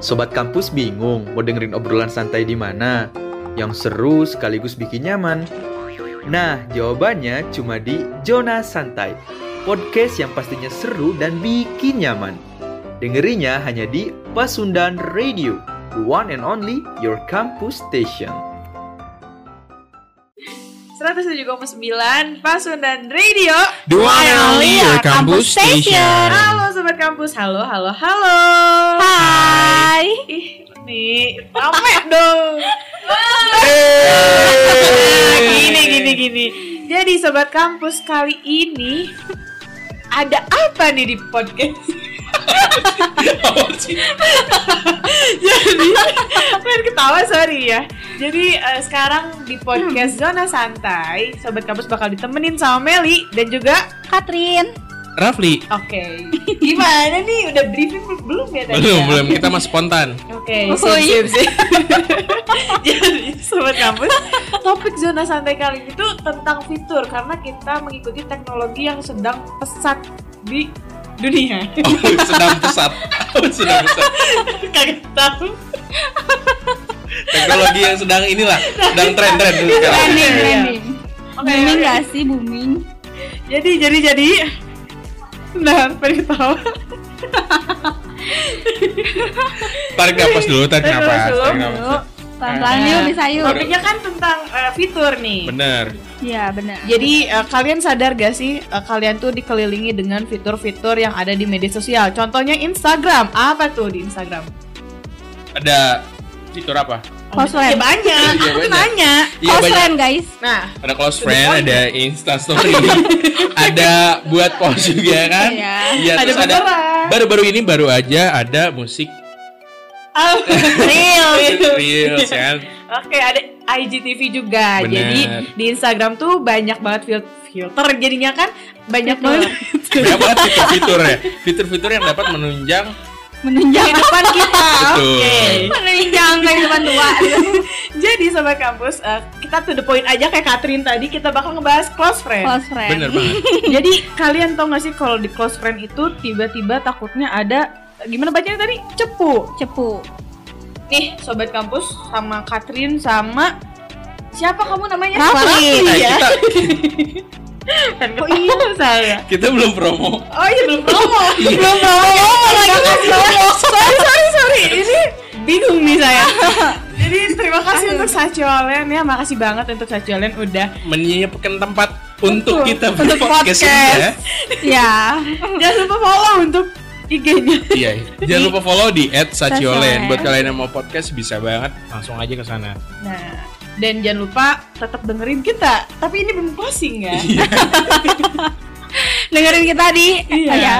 Sobat kampus bingung mau dengerin obrolan santai di mana? Yang seru sekaligus bikin nyaman. Nah, jawabannya cuma di Zona Santai. Podcast yang pastinya seru dan bikin nyaman. Dengerinya hanya di Pasundan Radio, the one and only your campus station. 107,9 Pasundan Radio and only your campus station. Halo Sobat Kampus, halo, halo, halo Hai. Ih, nih, rame dong. Gini, gini, gini Jadi Sobat Kampus kali ini Ada apa nih di podcast? Jadi, pengen ketawa sorry ya Jadi eh, sekarang di podcast Zona Santai Sobat Kampus bakal ditemenin sama Meli Dan juga Katrin. Rafli. Oke, gimana nih? Udah briefing belum ya tadi? Belum, ya? belum. Kita mah spontan. Oke, Oh, sip, iya. sip, sip. Jadi, sobat kampus, topik zona santai kali ini tuh tentang fitur karena kita mengikuti teknologi yang sedang pesat di dunia. Oh, sedang pesat. Oh, sedang pesat. Kagak tahu. Teknologi yang sedang inilah, sedang tren-tren dulu sekarang. Trending, Iya, trending. Oke, booming oke. gak sih booming? Jadi, jadi, jadi. Nah, pengen ketawa. Tarik napas dulu, tarik dulu. tarik napas. Pelan-pelan yuk bisa yuk. Topiknya kan tentang eh, fitur nih. Bener. Iya benar. Jadi eh, kalian sadar gak sih eh, kalian tuh dikelilingi dengan fitur-fitur yang ada di media sosial. Contohnya Instagram. Apa tuh di Instagram? Ada fitur apa? Close Ya friend. banyak. Iya, Aku banyak. nanya. Close banyak. friend guys. Nah, Ada close friend, ada Insta story, ada buat post juga kan? Iya. Iya, Ada ada baru-baru ini baru aja ada musik oh, real. reels kan. Oke, ada IGTV juga. Bener. Jadi di Instagram tuh banyak banget fil- filter jadinya kan banyak banget Banyak banget fitur-fitur ya. Fitur-fitur yang dapat menunjang Menunjang kehidupan kita. Betul. Oke. menunjang kehidupan tua. Jadi sobat kampus, eh, kita to the point aja kayak Katrin tadi kita bakal ngebahas close friend. Close friend. bener banget. Jadi kalian tau gak sih kalau di close friend itu tiba-tiba takutnya ada gimana bacanya tadi cepu. Cepu. Nih sobat kampus sama Katrin sama siapa kamu namanya? Rafli. Eh, ya. kita Dan oh iya saya. kita belum promo. Oh iya belum promo. Belum promo lagi promo. sorry sorry sorry ini bingung nih saya. Jadi terima kasih untuk Saciolen ya, makasih banget untuk Saciolen udah menyiapkan tempat untuk Betul. kita Untuk podcast. ya. Ya. jangan lupa follow untuk IG-nya. Iya, jangan lupa follow di Saciolen. Buat kalian yang mau podcast bisa banget langsung aja ke sana. Nah, dan jangan lupa tetap dengerin kita. Tapi ini belum closing ya. Iya. Dengerin kita di Iya. ya.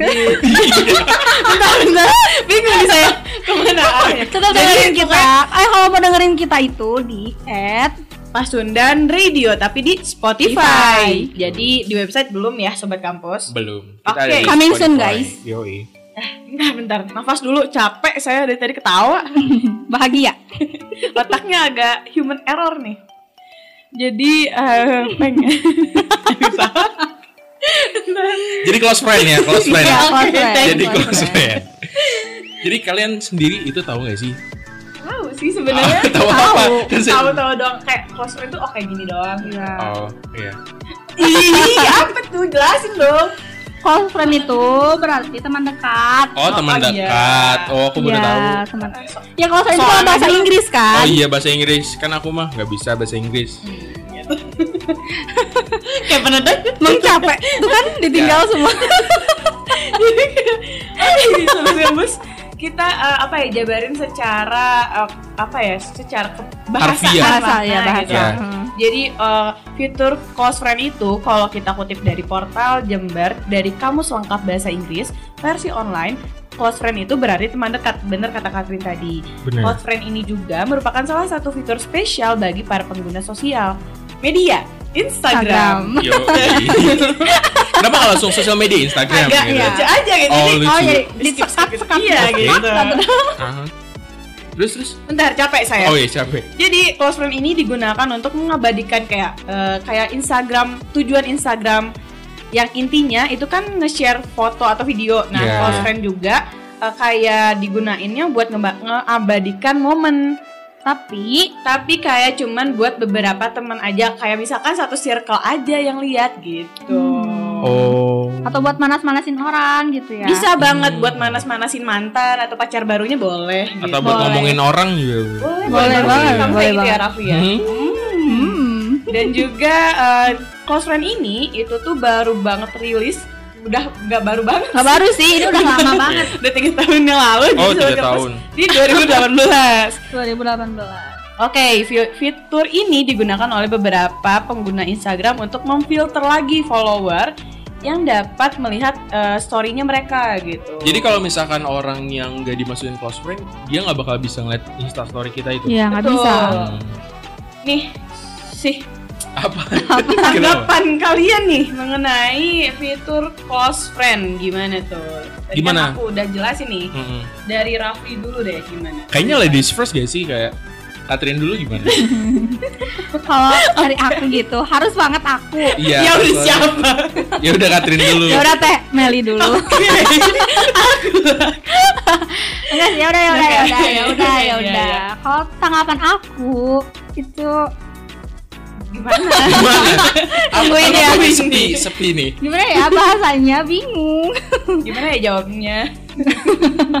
bentar, bentar. Bingung nih saya. Ke mana? Tetap dengerin kita. Ayo kalau mau dengerin kita itu di at Pasundan Radio tapi di Spotify. Jadi di website belum ya sobat kampus. Belum. Oke. di Coming soon, guys. Yoi. Bentar, bentar. Nafas dulu. Capek saya dari tadi ketawa. bahagia. Otaknya agak human error nih. Jadi eh pengen. Jadi close friend ya, close friend. Iya, close friend, Jadi close friend. Jadi kalian sendiri itu tahu gak sih? Tahu sih sebenarnya. tahu apa? Kan saya- Tahu-tahu dong kayak close friend tuh oh kayak gini doang. Iya. Oh, iya. Ih, apa tuh? Jelasin dong. Close friend itu berarti teman dekat. Oh, teman Oh, iya. dekat. Oh, aku baru Iya, tahu. teman. Ya close friend itu Soalnya kalau bahasa dulu- Inggris kan. Oh iya bahasa Inggris kan aku mah nggak bisa bahasa Inggris. Kayak pernah denger. Emang capek. Tuh kan ditinggal semua. Jadi sobat bus kita eh, apa ya jabarin secara eh, apa ya secara bahasa. Bahasa ya, bahasa. gitu. Ya. Hmm. Jadi eh, fitur close friend itu kalau kita kutip dari portal Jember dari Kamus Lengkap Bahasa Inggris versi online close friend itu berarti teman dekat bener kata Katrin tadi. Bener. Close friend ini juga merupakan salah satu fitur spesial bagi para pengguna sosial media Instagram. Instagram. Yo. Kenapa nggak langsung sosial media Instagram Agak gitu? ya. lucu aja gitu. Oh, Jadi, lucu. Oh jadi Di disekat skip-skip. sekat. Iya, gitu. Terus terus. Bentar, capek saya. Oh iya capek. Jadi close friend ini digunakan untuk mengabadikan kayak eh, kayak Instagram tujuan Instagram yang intinya itu kan nge-share foto atau video. Nah, Yeah. close friend juga eh, kayak digunainnya buat ngeabadikan momen Tapi tapi kayak cuman buat beberapa teman aja kayak misalkan satu circle aja yang lihat gitu Hmm. Oh. atau buat manas-manasin orang gitu ya. bisa banget buat manas-manasin mantan atau pacar barunya boleh gitu. Atau buat Boleh. ngomongin orang juga. boleh Boleh banget, Kamu boleh kayak gitu ya banget. Raffi ya Hmm. Hmm. dan juga eh, close friend ini itu tuh baru banget rilis udah nggak baru banget Gak baru sih, ini udah lama banget. udah tiga tahun yang lalu Oh, tiga tahun. di 2018 2018. Oke, fi- fitur ini digunakan oleh beberapa pengguna Instagram untuk memfilter lagi follower yang dapat melihat eh, story-nya mereka gitu. Jadi kalau misalkan orang yang gak dimasukin close friend, dia nggak bakal bisa ngeliat Insta story kita itu. Iya, nggak bisa. Hmm. nih sih Apa? Tanggapan kalian nih mengenai fitur close friend gimana tuh? Tadi Gimana? Kan aku udah jelasin nih. Mm-mm. Dari Raffi dulu deh gimana? Kayaknya ladies first gak sih kayak Katrin dulu gimana? Kalau dari aku gitu, harus banget aku. Iya. ya udah siapa? Ya udah Katrin dulu. Ya udah teh Meli dulu. Enggak ya udah ya udah ya udah ya udah ya Iya, udah. iya. Kalau tanggapan aku itu Gimana? Gimana? Ya, ini abis sepi, ini. sepi nih. gimana ya bahasanya bingung. Gimana ya jawabnya?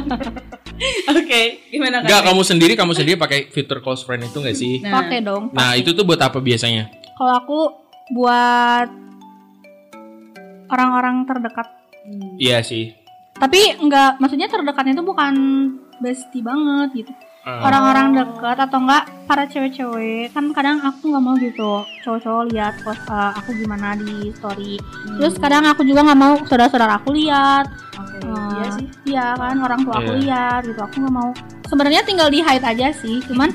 Oke, gimana Enggak, Kak? kamu sendiri kamu sendiri pakai fitur close friend itu gak sih? Nah. Pakai dong. Nah, itu tuh buat apa biasanya? Kalau aku buat orang-orang terdekat. Hmm. Iya sih. Tapi enggak, maksudnya terdekatnya itu bukan bestie banget gitu. Eh, Orang-orang dekat atau enggak para cewek-cewek kan kadang aku nggak mau gitu cowok-cowok lihat post uh, aku gimana di story. Terus kadang aku juga nggak mau saudara-saudara aku lihat. Oke, Uh, iya sih. Iya kan orang tua aku Iya. lihat gitu. Aku nggak mau. Sebenarnya tinggal di hide aja sih. Cuman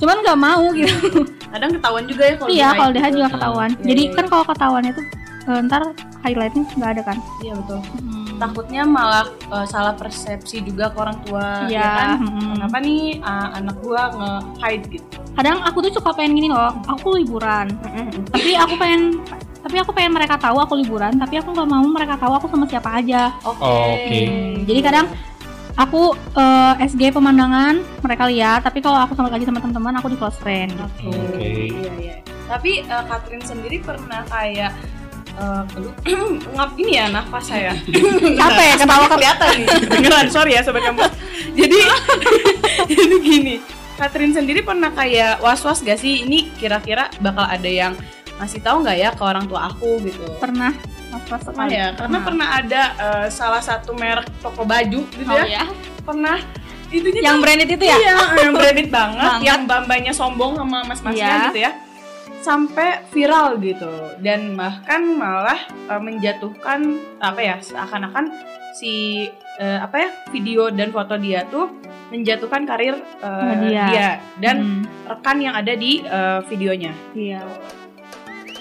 cuman nggak mau gitu. Kadang ketahuan juga ya kalau iya kalau di hide gitu. juga ketahuan. Iya, Jadi iya, kan kalau ketahuan itu uh, ntar highlightnya nggak ada kan. Iya betul. Hmm. Takutnya malah uh, salah persepsi juga ke orang tua Iya, ya kan. mm-mm. Kenapa nih uh, anak gua nge-hide gitu. Kadang aku tuh suka pengen gini loh. Aku liburan. tapi aku pengen tapi aku pengen mereka tahu aku liburan tapi aku nggak mau mereka tahu aku sama siapa aja Oke. Oke. jadi kadang aku eh, SG pemandangan mereka lihat tapi kalau aku sama lagi sama teman-teman aku di close friend Oke. Oke. Iya iya. Tapi uh, Catherine sendiri pernah kayak uh, ngap ini ya nafas saya. Apa ya, ketawa kelihatan nih. Beneran sorry ya sobat kampus. Jadi jadi gini. Catherine sendiri pernah kayak was-was gak sih ini kira-kira bakal ada yang ngasih tahu nggak ya ke orang tua aku gitu. pernah Pernah ya, karena pernah ada uh, salah satu merek toko baju gitu oh, ya. ya Pernah itunya yang branded itu ya Iya, yang branded banget, Banget. yang bambanya sombong sama mas-masnya Iya. gitu ya. Sampai viral gitu dan bahkan malah eh, menjatuhkan apa ya, seakan-akan si eh, apa ya, video dan foto dia tuh menjatuhkan karir eh, Dia. dia. dan Hmm, rekan yang ada di eh, videonya. iya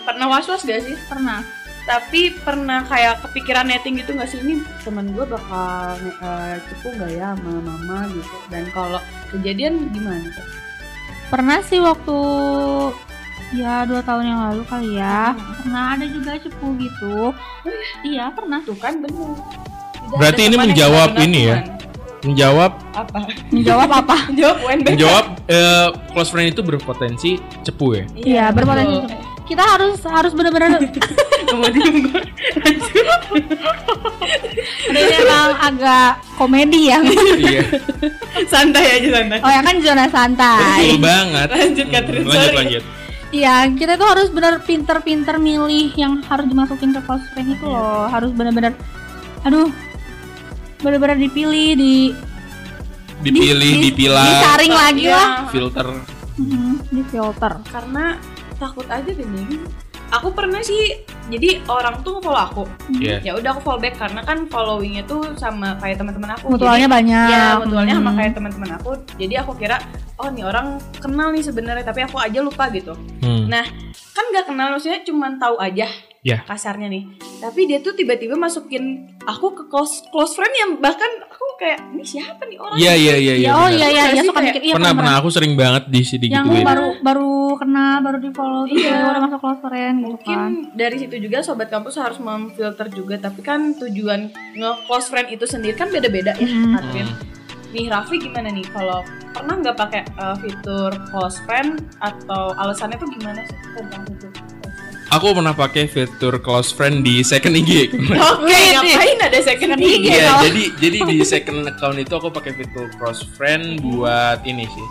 Pernah was-was gak sih? pernah Tapi pernah kayak kepikiran netting gitu gak sih ini teman gue bakal eh, cepu gak ya sama mama gitu dan kalau kejadian gimana pernah sih waktu ya dua tahun yang lalu kali ya pernah ada juga cepu gitu iya pernah Tuh kan bener. Berarti ini menjawab ini ya? Menjawab Apa? menjawab apa Menjawab UNBK. menjawab eh, close friend itu berpotensi cepu ya. Iya, berpotensi betul. cepu. kita harus harus benar-benar Kemudian gue Udah ini emang agak komedi ya. Iya. santai aja santai. Oh ya kan zona santai. Betul banget. Lanjut Catherine, Lanjut sorry. lanjut. Iya, kita tuh harus benar pinter-pinter milih yang harus dimasukin ke close friend itu loh. Harus benar-benar aduh benar-benar dipilih di Dipilih, di- dipilah, disaring lagi Iya, lah. filter. Mhm, di filter. Karena takut aja deh nih. Aku pernah sih jadi orang tuh follow aku. Iya. Ya udah aku follow back karena kan followingnya tuh sama kayak teman-teman aku. Mutualnya banyak. Ya, mutualnya sama Mhm. kayak teman-teman aku. Jadi aku kira, oh nih orang kenal nih sebenarnya, tapi aku aja lupa gitu. Hmm. Nah, kan nggak kenal maksudnya cuman tahu aja. Ya. kasarnya nih tapi dia tuh tiba-tiba masukin aku ke close close friend yang bahkan aku kayak ini siapa nih orang Iya iya iya iya. Ya, oh iya iya Pernah iya sih suka mikir iya Pernah pernah aku sering banget di sini yang baru baru kena baru di follow terus Iya. ya udah masuk close friend gitu mungkin kan dari situ juga sobat kampus harus memfilter juga tapi kan tujuan nge close friend itu sendiri kan beda-beda ya Hmm. Arvin nih Raffi gimana nih kalau pernah nggak pakai uh, fitur close friend atau alasannya tuh gimana sih tentang friend? Aku pernah pakai fitur close friend di second IG. Oke, ngapain ada second IG? Iya, jadi jadi di second account itu aku pakai fitur close friend buat ini sih.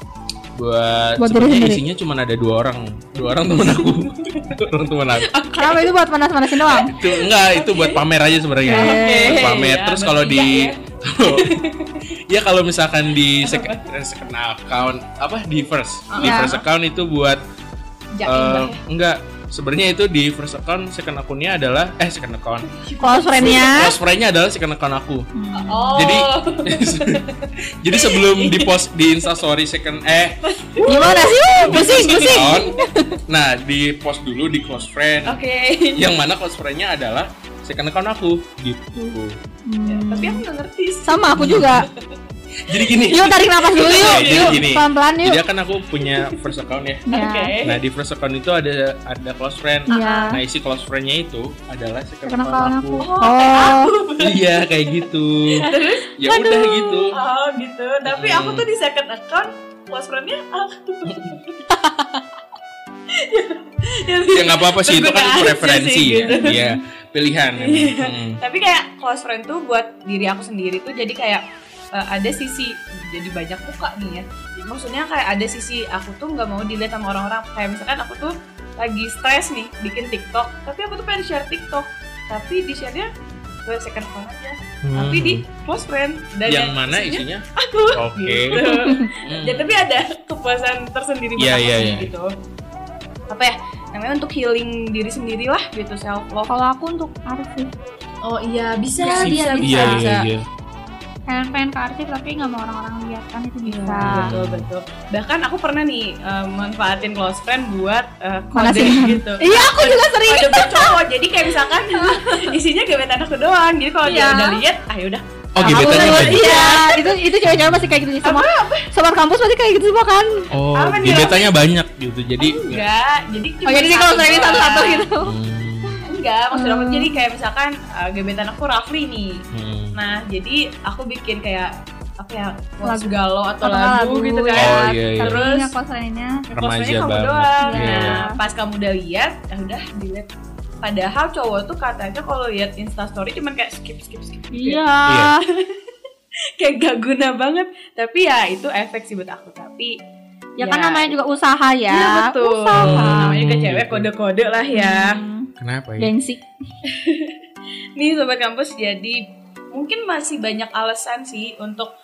Buat, Buat sebenarnya sendiri. isinya cuma ada dua orang. Dua orang teman aku. Dua orang teman aku. kenapa itu buat panas panasin doang Itu enggak, itu buat pamer aja sebenarnya. Oke. Buat pamer. Ya, Terus kalau di kalau- ya kalau misalkan di second, second account apa di first di Iya. first account itu buat Jaim eh, ya. enggak sebenarnya itu di first account second akunnya adalah eh second account close friendnya close friendnya adalah second account aku Oh. jadi jadi sebelum di post di instastory second eh gimana sih pusing pusing account nah di post dulu di close friend Oke. yang mana close friendnya adalah second account aku gitu Ya, Hmm. tapi aku nggak ngerti sih. sama aku juga jadi gini yuk tarik nafas dulu yuk jadi yuk gini. pelan pelan yuk jadi kan aku punya first account ya Ya. Oke. nah di first account itu ada ada close friend Iya. nah isi close friendnya itu adalah second account aku aku. Oh, iya kayak gitu ya udah gitu Oh gitu. Tapi aku tuh di second account close friend-nya aku. ya nggak apa-apa sih itu kan preferensi sih, ya gitu. Iya, pilihan Iya. Hmm. Tapi kayak close friend tuh buat diri aku sendiri tuh jadi kayak eh, ada sisi jadi banyak muka nih ya. Maksudnya kayak ada sisi aku tuh nggak mau dilihat sama orang-orang. Kayak misalkan aku tuh lagi stres nih bikin TikTok, tapi aku tuh pengen share TikTok, tapi di share-nya ke second account aja. Tapi di close friend dan Hmm. yang mana isinya aku. oke Gitu. Hmm. Ya, tapi ada kepuasan tersendiri buat Iya, aku iya, sih, iya. gitu. Apa ya? Namanya untuk healing diri sendiri lah gitu self love. kalau aku untuk arsip Oh iya bisa Bisa, bisa bisa. iya bisa. iya iya pengen pengen ke arsip tapi nggak mau orang-orang lihat kan itu bisa Betul betul. Bahkan aku pernah nih eh, manfaatin close friend buat eh, kode gitu. iya aku juga sering Kode buat cowok. Jadi kayak misalkan isinya gebetan aku doang. Jadi kalau dia Iya. udah lihat, ah udah. oh banyak iya itu itu cewek-cewek pasti kayak gitu sih sama sobat kampus pasti kayak gitu semua kan oh Apa nih, gebetannya banyak gitu jadi Enggak. Jadi oh jadi kalau satu saya ini doang. satu-satu gitu Hmm, Enggak, maksud aku Hmm. jadi kayak misalkan eh, gebetan aku Rafli nih. hmm. Nah, jadi aku bikin kayak apa ya Lagu. lagu galau atau Atau lagu, gitu kan. Oh, iya, iya. Terus- Remaja friend-nya kamu banget. doang. Iya. Nah, pas kamu udah lihat, ya udah dilihat. Padahal cowok tuh katanya kalau lihat Instastory cuman kayak skip skip skip. gitu ya. iya Kayak gak guna banget. Tapi ya itu efek sih buat aku. Tapi ya kan namanya juga usaha ya Iya betul. usaha Namanya ke Hmm, cewek gitu. kode-kode lah ya. Hmm, kenapa ya gengsi Nih sobat kampus jadi mungkin masih banyak alasan sih untuk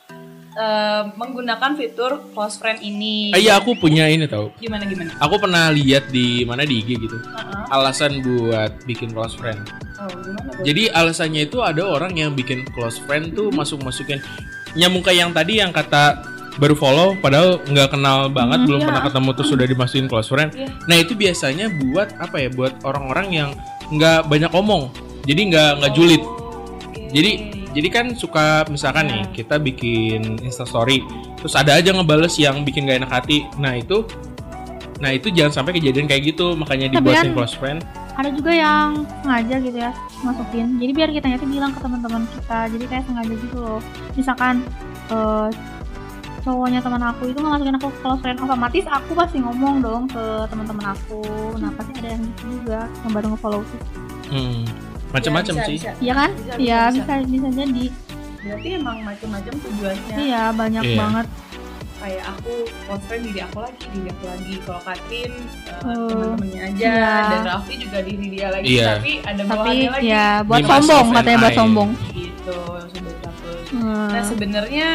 eh, menggunakan fitur close friend ini. Ah, iya aku punya ini tau Gimana gimana? aku pernah lihat di mana di IG gitu Heeh. alasan buat bikin close friend Oh, gimana? Bro? Jadi alasannya itu ada orang yang bikin close friend tuh masuk-masukin nyambung kayak yang tadi yang kata baru follow padahal nggak kenal banget Hmm, belum iya. pernah ketemu tuh sudah dimasukin close friend. Iya. Nah itu biasanya buat apa ya? Buat orang-orang yang nggak banyak omong. Jadi nggak nggak julid. Oh, oke. Jadi jadi kan suka misalkan Iya. nih kita bikin Insta story terus ada aja ngebales yang bikin gak enak hati. Nah itu Nah itu jangan sampai kejadian kayak gitu makanya dibuatin kan- close friend. ada juga yang sengaja gitu ya masukin jadi biar kita tuh bilang ke teman-teman kita jadi kayak sengaja gitu loh misalkan eh, cowoknya teman aku itu nggak masukin aku ke close friend otomatis aku pasti ngomong dong ke teman-teman aku nah pasti ada yang gitu juga yang baru nge-follow tuh Hmm. Macam-macam Ya, sih. iya kan iya bisa, bisa bisa jadi Berarti emang macam-macam tujuannya. iya banyak Iya. banget Kayak aku close friend diri aku lagi, diri aku lagi. Kalau Katrin uh, Oh. teman-temannya aja Iya. dan Raffi juga diri dia lagi. Iya. Tapi ada tapi bawahannya lagi. ya buat sombong katanya buat sombong Gitu, sobat kampus. Hmm. Nah sebenarnya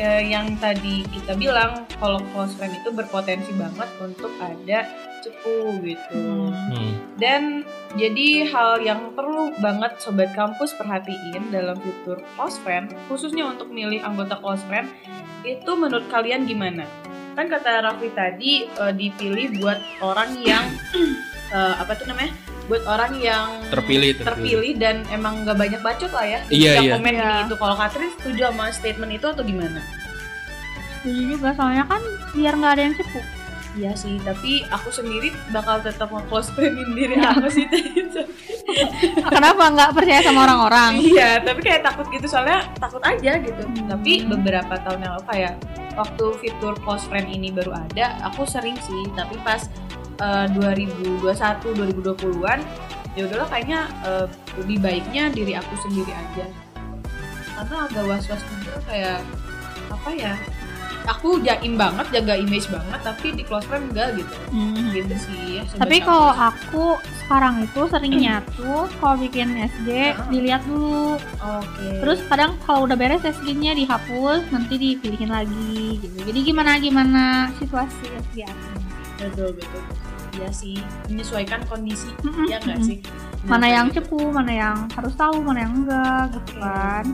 eh, yang tadi kita bilang kalau close friend itu berpotensi banget untuk ada cepu gitu. Hmm. Dan jadi hal yang perlu banget sobat kampus perhatiin dalam fitur close friend, khususnya untuk milih anggota close friend, itu menurut kalian gimana? Kan kata Raffi tadi eh, dipilih buat orang yang eh, apa tuh namanya buat orang yang Terpilih, terpilih. terpilih dan emang nggak banyak bacot lah ya. Iya, iya. komen Iya. ini itu. Kalau Catherine setuju sama statement itu atau gimana? Setuju juga soalnya kan biar nggak ada yang cepu. Iya sih, tapi aku sendiri bakal tetap nge-close friendin diri aku sih. Kenapa nggak percaya sama orang-orang? Iya, tapi kayak takut gitu soalnya takut aja gitu. Hmm. Tapi beberapa tahun yang lalu kayak waktu fitur close friend ini baru ada, aku sering sih. Tapi pas eh, 2021 2020-an ya udahlah kayaknya eh, lebih baiknya diri aku sendiri aja. Karena agak was-was juga kayak apa ya? Aku jaim banget, jaga image banget, tapi di close friend enggak gitu. Hmm. Gitu sih ya. Tapi kalau aku sekarang itu seringnya tuh kalau bikin SG Ah. dilihat dulu. oke. Terus kadang kalau udah beres SG-nya dihapus, nanti dipilihin lagi gitu. Jadi gimana gimana situasi SG aku. betul betul. Iya sih, menyesuaikan kondisi Mm-mm, ya enggak sih? Mana Nah, yang cepu, mana yang harus tahu, mana yang enggak gitu Oke. kan.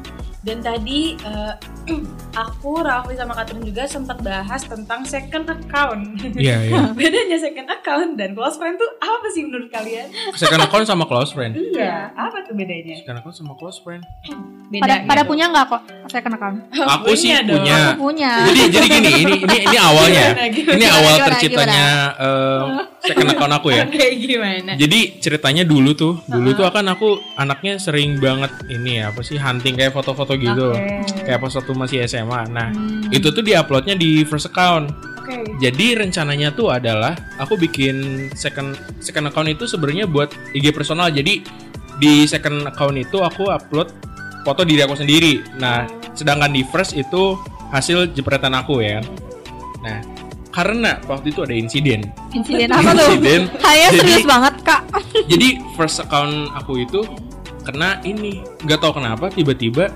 Dan tadi eh, aku Raffi sama Katrin juga sempat bahas tentang second account. Iya, iya. Bedanya second account dan close friend tuh apa sih menurut kalian? Second account sama close friend. Iya, apa tuh bedanya? Second account sama close friend. Pada pada punya nggak kok second account? Aku sih dong. punya. Aku punya. Jadi jadi gini, ini ini ini awalnya. Gimana, gimana? Ini awal gimana, terciptanya second account aku ya. Kayak gimana? Jadi ceritanya dulu tuh, dulu tuh akan aku anaknya sering banget ini ya, apa sih hunting kayak foto-foto gitu. Oke. Kayak pas waktu masih SMA. Nah, Hmm, itu tuh diuploadnya di first account. Oke. Jadi rencananya tuh adalah aku bikin second second account itu sebenarnya buat IG personal. Jadi di second account itu aku upload foto diri aku sendiri. Nah, sedangkan di first itu hasil jepretan aku ya. Nah, karena waktu itu ada insiden. Insiden apa tuh? Insiden. Saya Jadi- serius banget kak. Jadi first account aku itu kena ini, nggak tahu kenapa tiba-tiba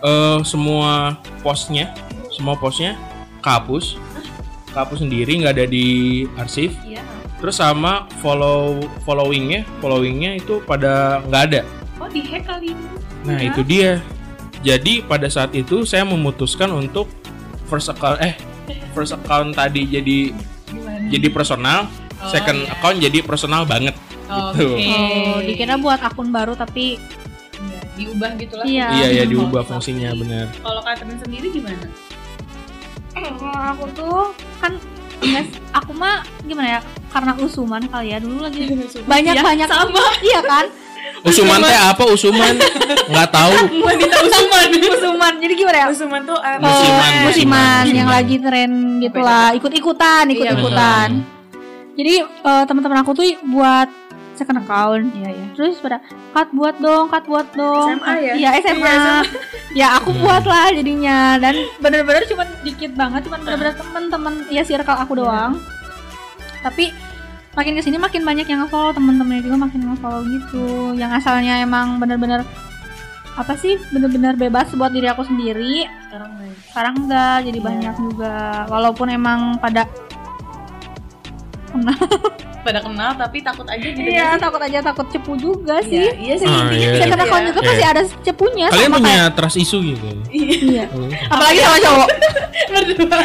eh semua postnya, semua postnya kehapus, kehapus sendiri nggak ada di arsip. Iya. Terus sama follow followingnya, followingnya itu pada nggak ada. Oh, di hack kali ini. Nah Ya. itu dia. Jadi pada saat itu saya memutuskan untuk first account eh first account tadi jadi Gimana? jadi personal, Oh, second iya. account jadi personal banget. Oke. gitu. Oh, dikira buat akun baru tapi Iya, diubah gitu lah. Iya. Iya ya Oh, diubah fungsinya bener. Kalau Katrin sendiri gimana? kalau aku tuh kan enggak s- aku mah gimana ya karena usuman kali ya dulu lagi banyak Iya, banyak sama. iya kan Usuman teh apa usuman? Nggak tahu. Wanita usuman. usuman jadi gimana ya usuman tuh apa? Musiman, Eh, musiman musiman. yang lagi tren gitulah ikut-ikutan Iya, ikut-ikutan jadi eh, teman-teman aku tuh buat second account Iya, iya. terus pada cut buat dong cut buat dong SMA ya? iya SMA Iya, ya aku Hmm. buat lah jadinya dan bener-bener cuma dikit banget cuma bener-bener teman-teman ya circle aku Iya. doang tapi makin ke sini makin banyak yang nge-follow temen-temennya juga makin nge-follow gitu yang asalnya emang bener-bener apa sih bener-bener bebas buat diri aku sendiri Sekarang nih. sekarang enggak jadi Iya. banyak juga walaupun emang pada Pada kenal tapi takut aja gitu. iya sih? takut aja takut cepu juga Iya, sih iya sih. Ah, iya, second iya. ya. juga Iya. pasti ada cepunya Kalian sama punya kayak trust issue gitu? Iya. iya apalagi sama cowok Berdua.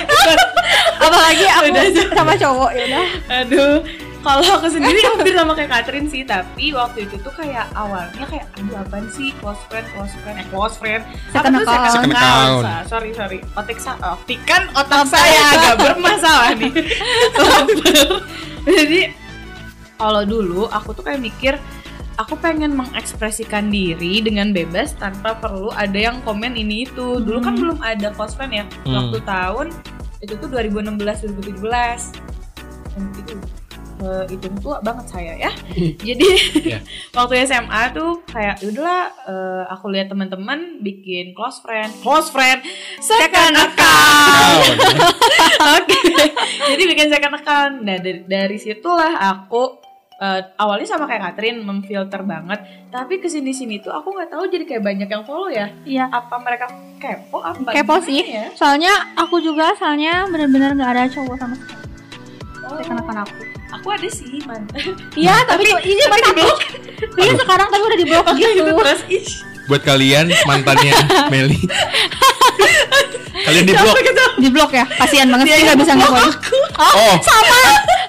apalagi aku Udah. sama cowok ya udah Aduh. Kalau aku sendiri hampir sama kayak Katrin sih, tapi waktu itu tuh kayak awalnya kayak aduh apaan sih close friend, close friend, eh close friend. Second Apa tuh. Second account. Sorry sorry, otak sa otak kan otak saya agak bermasalah nih. Jadi kalau dulu aku tuh kayak mikir aku pengen mengekspresikan diri dengan bebas tanpa perlu ada yang komen ini itu. Dulu kan Hmm. belum ada close friend ya. Hmm. Waktu tahun itu tuh 2016 2017. Dan itu eh, itu tua banget saya ya. Jadi Iya. waktu SMA tuh kayak udahlah eh, aku lihat teman-teman bikin close friend, close friend, second account. Oke. Jadi bikin second account. Nah, dari, dari situlah aku eh, awalnya sama kayak Katrin memfilter banget, tapi ke sini sini tuh aku nggak tahu jadi kayak banyak yang follow ya. iya Apa mereka kepo apa? kepo sih Ya? soalnya aku juga soalnya bener-bener nggak ada cowok sama sekali Oh, account aku aku ada sih man. iya tapi ini cuma satu iya sekarang tapi udah di blok gitu Terus Buat kalian mantannya Meli. kalian di blok. di blok ya? Kasihan banget sih nggak bisa ngapain Oh, sama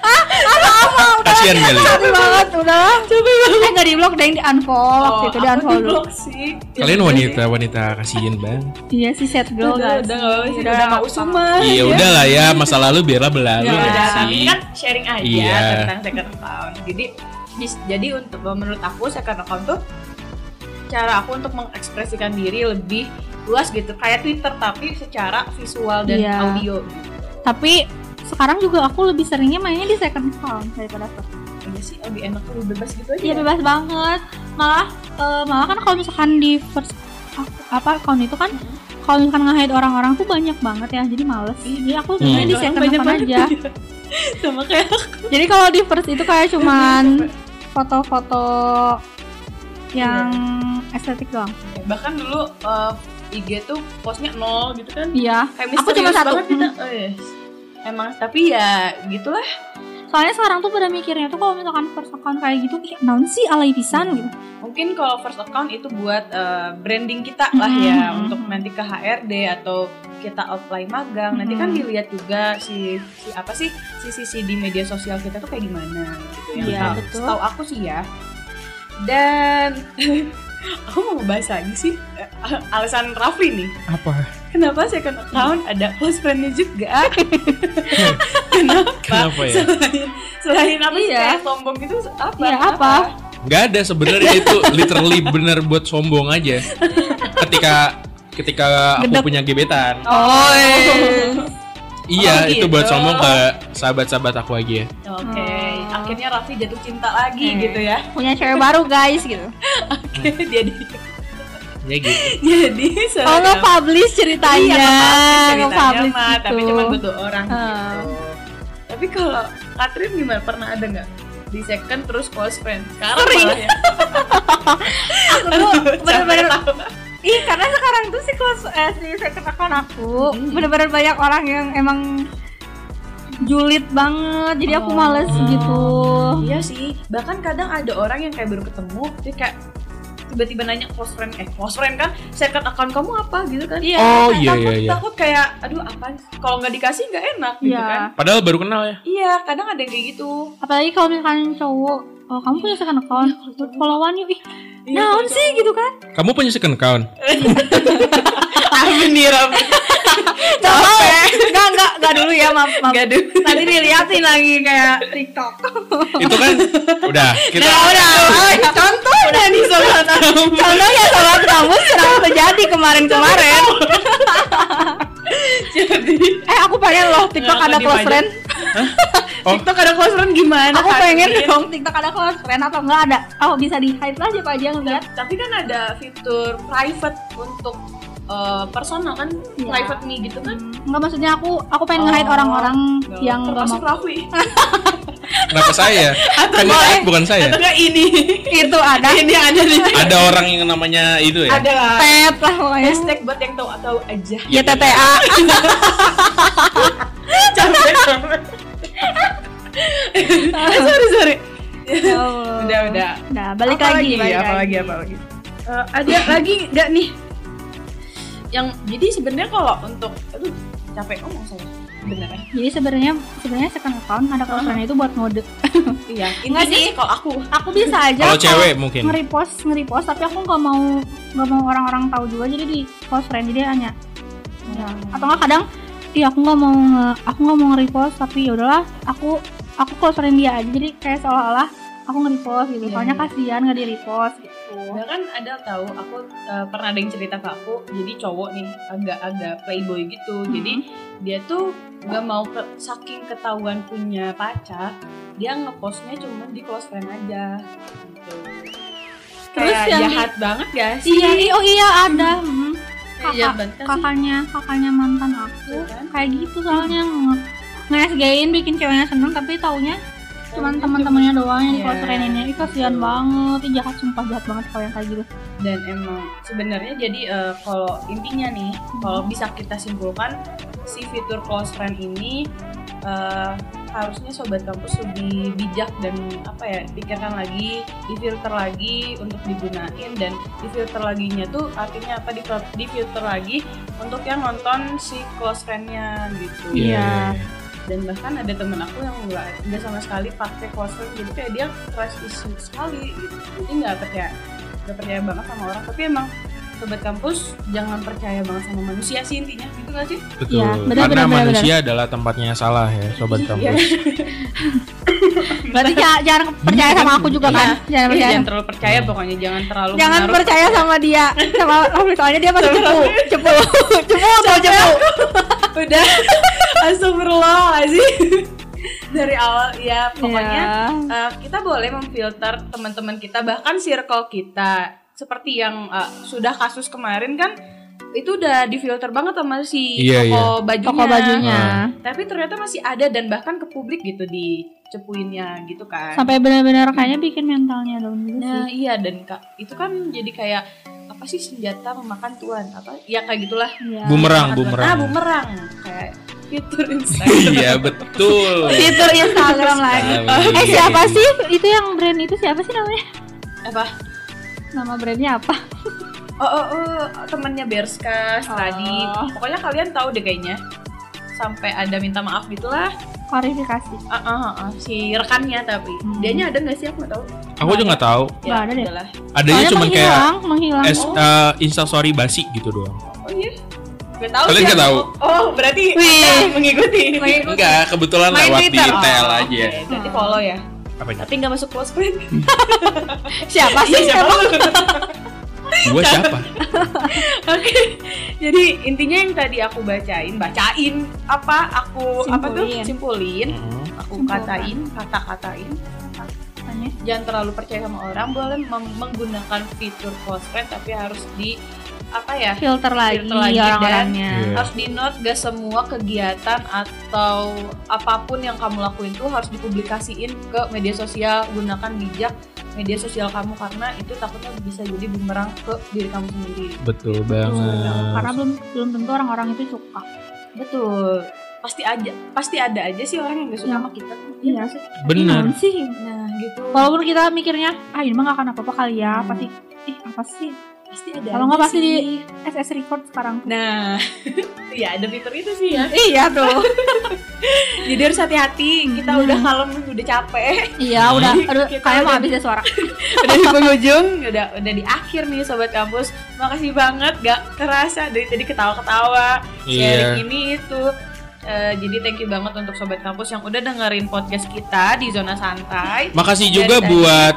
ah apa Kasihan Meli. capek banget udah capek banget eh nggak di blok deh di unfollow waktu itu di Oh, aku unfollow dulu di-block sih. Kalian wanita wanita kasihin bang. iya sih set girl Udah, guys udah nggak apa sih, udah nggak usah mah. Iya udah lah ya masa lalu biarlah berlalu Ya ya tapi kan sharing aja Iya. tentang second account. Jadi bis- jadi untuk menurut aku second account tuh cara aku untuk mengekspresikan diri lebih luas gitu kayak Twitter tapi secara visual dan Iya. audio gitu. tapi sekarang juga aku lebih seringnya mainnya di second account daripada first Iya sih lebih enak lebih bebas gitu aja. Iya bebas banget. Malah eh, malah kan kalau misalkan di first apa account itu kan kalau misalkan nge-hide orang-orang tuh banyak banget ya. Jadi males. Jadi aku sebenarnya di Orang second banyak account banget aja. ya. Sama kayak Jadi kalau di first itu kayak cuman foto-foto yang estetik doang. bahkan dulu eh, IG tuh postnya nol gitu kan. Iya. Kayak Aku cuma satu. banget kita. Oh, yes. Emang tapi ya gitulah. Soalnya sekarang tuh pada mikirnya tuh kalau misalkan first account kayak gitu, ih naon sih alay pisan gitu. Mungkin kalau first account itu buat eh, branding kita lah ya Mhm. untuk nanti ke HRD atau kita apply magang. Nanti kan dilihat juga si, si apa sih sisi-sisi di media sosial kita tuh kayak gimana gitu ya. Iya, Tahu- betul. Setahu aku sih ya. Dan aku mau ngebahas lagi sih eh, alasan Rafli nih. Apa? Kenapa second account ada close friend-nya juga? Kenapa? Kenapa ya? Selain, selain apa sih Iya. kayak sombong gitu apa? Iya, apa? Nggak ada sebenarnya itu literally bener buat sombong aja. Ketika ketika aku Gedek. punya gebetan. Oh, Iya, Oh, itu gitu. buat sombong ke sahabat-sahabat aku aja. Oke, Oh. Akhirnya Raffi jatuh cinta lagi Hmm. gitu ya. punya cewek baru guys gitu. Oke, jadi Ya gitu. jadi Oh nggak publish ceritanya, Iya, nge-publish ceritanya mah, tapi gitu. cuma buat dua orang Ah. gitu. Tapi kalau Katrin gimana? Pernah ada nggak di second terus close friend? Sekarang Sering. malah ya. Aku tuh bener-bener. Iya karena sekarang tuh si kelas eh, si second account aku Hmm. bener-bener banyak orang yang emang julid banget jadi aku Oh. males gitu Iya sih, bahkan kadang ada orang yang kayak baru ketemu, dia kayak tiba-tiba nanya close friend, eh close friend kan, second account kamu apa gitu kan? Iya. Oh Kayak iya takut, iya iya. Takut kayak, aduh apa? Kalau nggak dikasih nggak enak gitu Iya. kan? Padahal baru kenal ya. Iya, kadang ada yang kayak gitu. apalagi kalau misalkan cowok oh kamu punya second account Iya, followan yuk ih naon sih gitu kan? Kamu punya second account? Amin nih Ram. nggak mau. Nggak nggak nggak dulu ya maaf maaf. Nggak dulu. nanti diliatin lagi kayak tiktok. Itu kan udah kita Nah, udah. Udah. Contoh udah nih sobat contohnya sobat kamu sedang terjadi kemarin-kemarin. Jadi, eh aku pengen loh tiktok Nggak, ada close friend Oh. TikTok ada close friend gimana? aku pengen dong tiktok ada close friend atau enggak ada oh bisa di hide lah siapa aja yang lihat Tapi kan ada fitur private untuk eh, personal kan, Iya. private me gitu kan? Enggak maksudnya aku aku pengen nge-hide Oh, orang-orang yang enggak termasuk mau Raffi. kenapa saya? Kan yang live bukan saya. Atau nggak ini? itu ada ini yang ada di Ada orang yang namanya itu ya. ada lah. pet lah pokoknya Hashtag buat yang tahu atau aja. ya TTA Capek capek. sorry sorry. Ya Allah. Udah udah. nah balik Apa lagi, balik apa lagi apa lagi? Eh, ada lagi nggak nih? Yang jadi sebenarnya kalau untuk aduh capek ngomong saya sebenarnya. jadi sebenarnya sebenarnya second account ada close friend itu buat ngode Iya, Nggak intinya sih. kalau aku aku bisa aja Kalau cewek mungkin. nge-repost nge-repost tapi aku nggak mau nggak mau orang-orang tahu juga jadi di close friend jadi hanya ya. atau nggak kadang iya aku nggak mau nge- aku nggak mau nge-repost tapi ya udahlah aku aku close friend dia aja jadi kayak seolah-olah aku nge-repost gitu Iya, soalnya iya. kasihan nggak di repost gitu Bahkan ada tahu aku eh, pernah ada yang cerita ke aku, jadi cowok nih agak-agak playboy gitu. Jadi dia tuh nggak mau ke, saking ketahuan punya pacar, dia ngepostnya cuma di close friend aja. Gitu. Terus Kayak yang di- jahat banget gak sih? iya oh iya ada hmm. Kakak kakaknya kakaknya mantan aku Tuh kan. kayak gitu soalnya nge nge bikin ceweknya seneng tapi taunya cuman teman-temannya doang yang di close friend ini Ih, kasihan banget. Ih, jahat sumpah jahat banget kalau yang kayak gitu. Dan emang sebenarnya jadi eh, kalau intinya nih kalau bisa kita simpulkan si fitur close friend ini eh, harusnya sobat kampus lebih bijak dan apa ya pikirkan lagi difilter lagi untuk digunain. Dan difilter laginya tuh artinya apa? Di difilter lagi untuk yang nonton si close friendnya gitu. Iya. Iya. Dan bahkan ada temen aku yang nggak nggak sama sekali pakai close friend jadi kayak dia trust issue sekali gitu jadi nggak percaya nggak percaya banget sama orang tapi emang sobat kampus jangan percaya banget sama manusia sih intinya gitu gak sih Betul. Iya, benar, Karena benar, benar, manusia adalah tempatnya salah ya, sobat Iya. kampus. Berarti jangan, jangan percaya sama aku juga kan? Jangan Iya, percaya. jangan terlalu percaya pokoknya jangan terlalu Jangan menaruh percaya sama dia, sama Rafli soalnya dia pasti cepu, cepu, cepu, tau cepu. Udah. Astagfirullahaladzim. Dari awal ya pokoknya Ya. eh, kita boleh memfilter teman-teman kita bahkan circle kita. Seperti yang eh, sudah kasus kemarin kan itu udah difilter banget sama si Iya, toko bajunya. Toko bajunya. tapi ternyata masih ada dan bahkan ke publik gitu dicepuinnya gitu kan Sampai benar-benar kayaknya bikin mentalnya down gitu nah sih. iya dan kak itu kan jadi kayak apa sih senjata memakan tuan apa ya kayak gitulah Iya. Bumerang, bumerang. ah bumerang kayak fitur Instagram Iya, betul. Fitur Instagram lagi. Nah, Eh iya. siapa sih? Itu yang brand itu siapa sih namanya? apa Nama brandnya apa? Oh, oh, oh temannya Berska, tadi. Oh. Pokoknya kalian tahu deh kayaknya. Sampai ada minta maaf gitulah. Klarifikasi. Ah, ah, ah, ah. si rekannya tapi. Hmm. Dianya ada nggak sih aku nggak tahu. Aku juga nggak tahu. Nggak ada deh. udahlah. Adanya cuma kayak menghilang, es eh, instastory basi gitu doang. Oh iya. Gak tahu Kalian aku. tahu? Oh, berarti Wih. Anda mengikuti. Enggak, kebetulan Main lewat Twitter. di tel Oh, aja. oke. Berarti follow ya. Apanya? Tapi nggak masuk close friend. siapa sih? siapa Gua siapa? Oke. Jadi intinya yang tadi aku bacain, bacain apa aku apa tuh Simpulin. simpulin, Hmm. aku Simpulkan. katain, kata-katain. Tanya. jangan terlalu percaya sama orang boleh mem- menggunakan fitur close friend tapi harus di apa ya Filter lagi, Filter lagi, orang-orangnya. Iya. harus di note gak semua kegiatan atau apa pun yang kamu lakuin tuh harus dipublikasiin ke media sosial gunakan bijak media sosial kamu karena itu takutnya bisa jadi bumerang ke diri kamu sendiri Betul Tuh, banget. Karena belum belum tentu orang-orang itu suka. betul pasti aja pasti ada aja sih orang yang gak suka Iya. sama kita Iya. sih? Bener. Gimana sih? nah gitu Walaupun kita mikirnya, ah ini mah gak akan apa-apa kali ya, Hmm. pasti ih apa sih? Pasti ada Kalau nggak pasti di SS record sekarang. nah ya ada fitur itu sih ya Iya tuh. Jadi harus hati-hati. Kita Hmm. udah kalem, udah capek. iya, udah aduh kayak mau habis deh suara. udah di penghujung, udah udah di akhir nih sobat kampus. Makasih banget gak kerasa dari tadi ketawa-ketawa, sharing Iya. ini itu. Eh, jadi thank you banget untuk sobat kampus yang udah dengerin podcast kita di zona santai. Makasih juga buat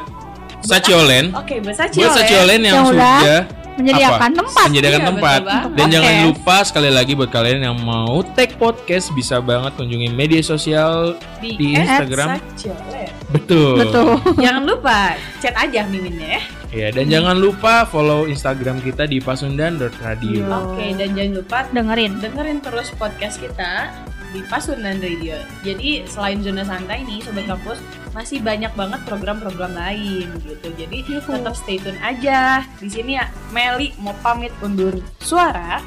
Saciolen. Oke, buat Buat Saciolen. Saciolen yang, Yang udah sudah Menyediakan tempat. menyediakan Iya, tempat. betul. Dan jangan Podcast. lupa sekali lagi buat kalian yang mau take podcast bisa banget kunjungi media sosial. di, di Instagram. Saciolen. Betul. Betul. Jangan lupa chat aja miminnya ya. Ya, dan jangan lupa follow Instagram kita di pasundan.radio. Iya. Oke, dan jangan lupa Dengerin. dengerin terus podcast kita di Pasundan Radio. Jadi selain zona santai nih sobat kampus masih banyak banget program-program lain gitu. Jadi Gitu. tetap stay tune aja. Di sini ya Meli mau pamit undur suara.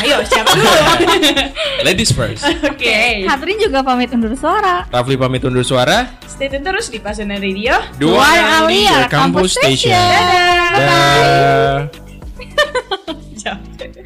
Ayo siapa dulu? Ladies first. Oke. Catherine juga pamit undur suara. Rafli pamit undur suara. Stay tune terus di Pasundan Radio. Dua Only Your Your Campus Station. Dadah. Capek.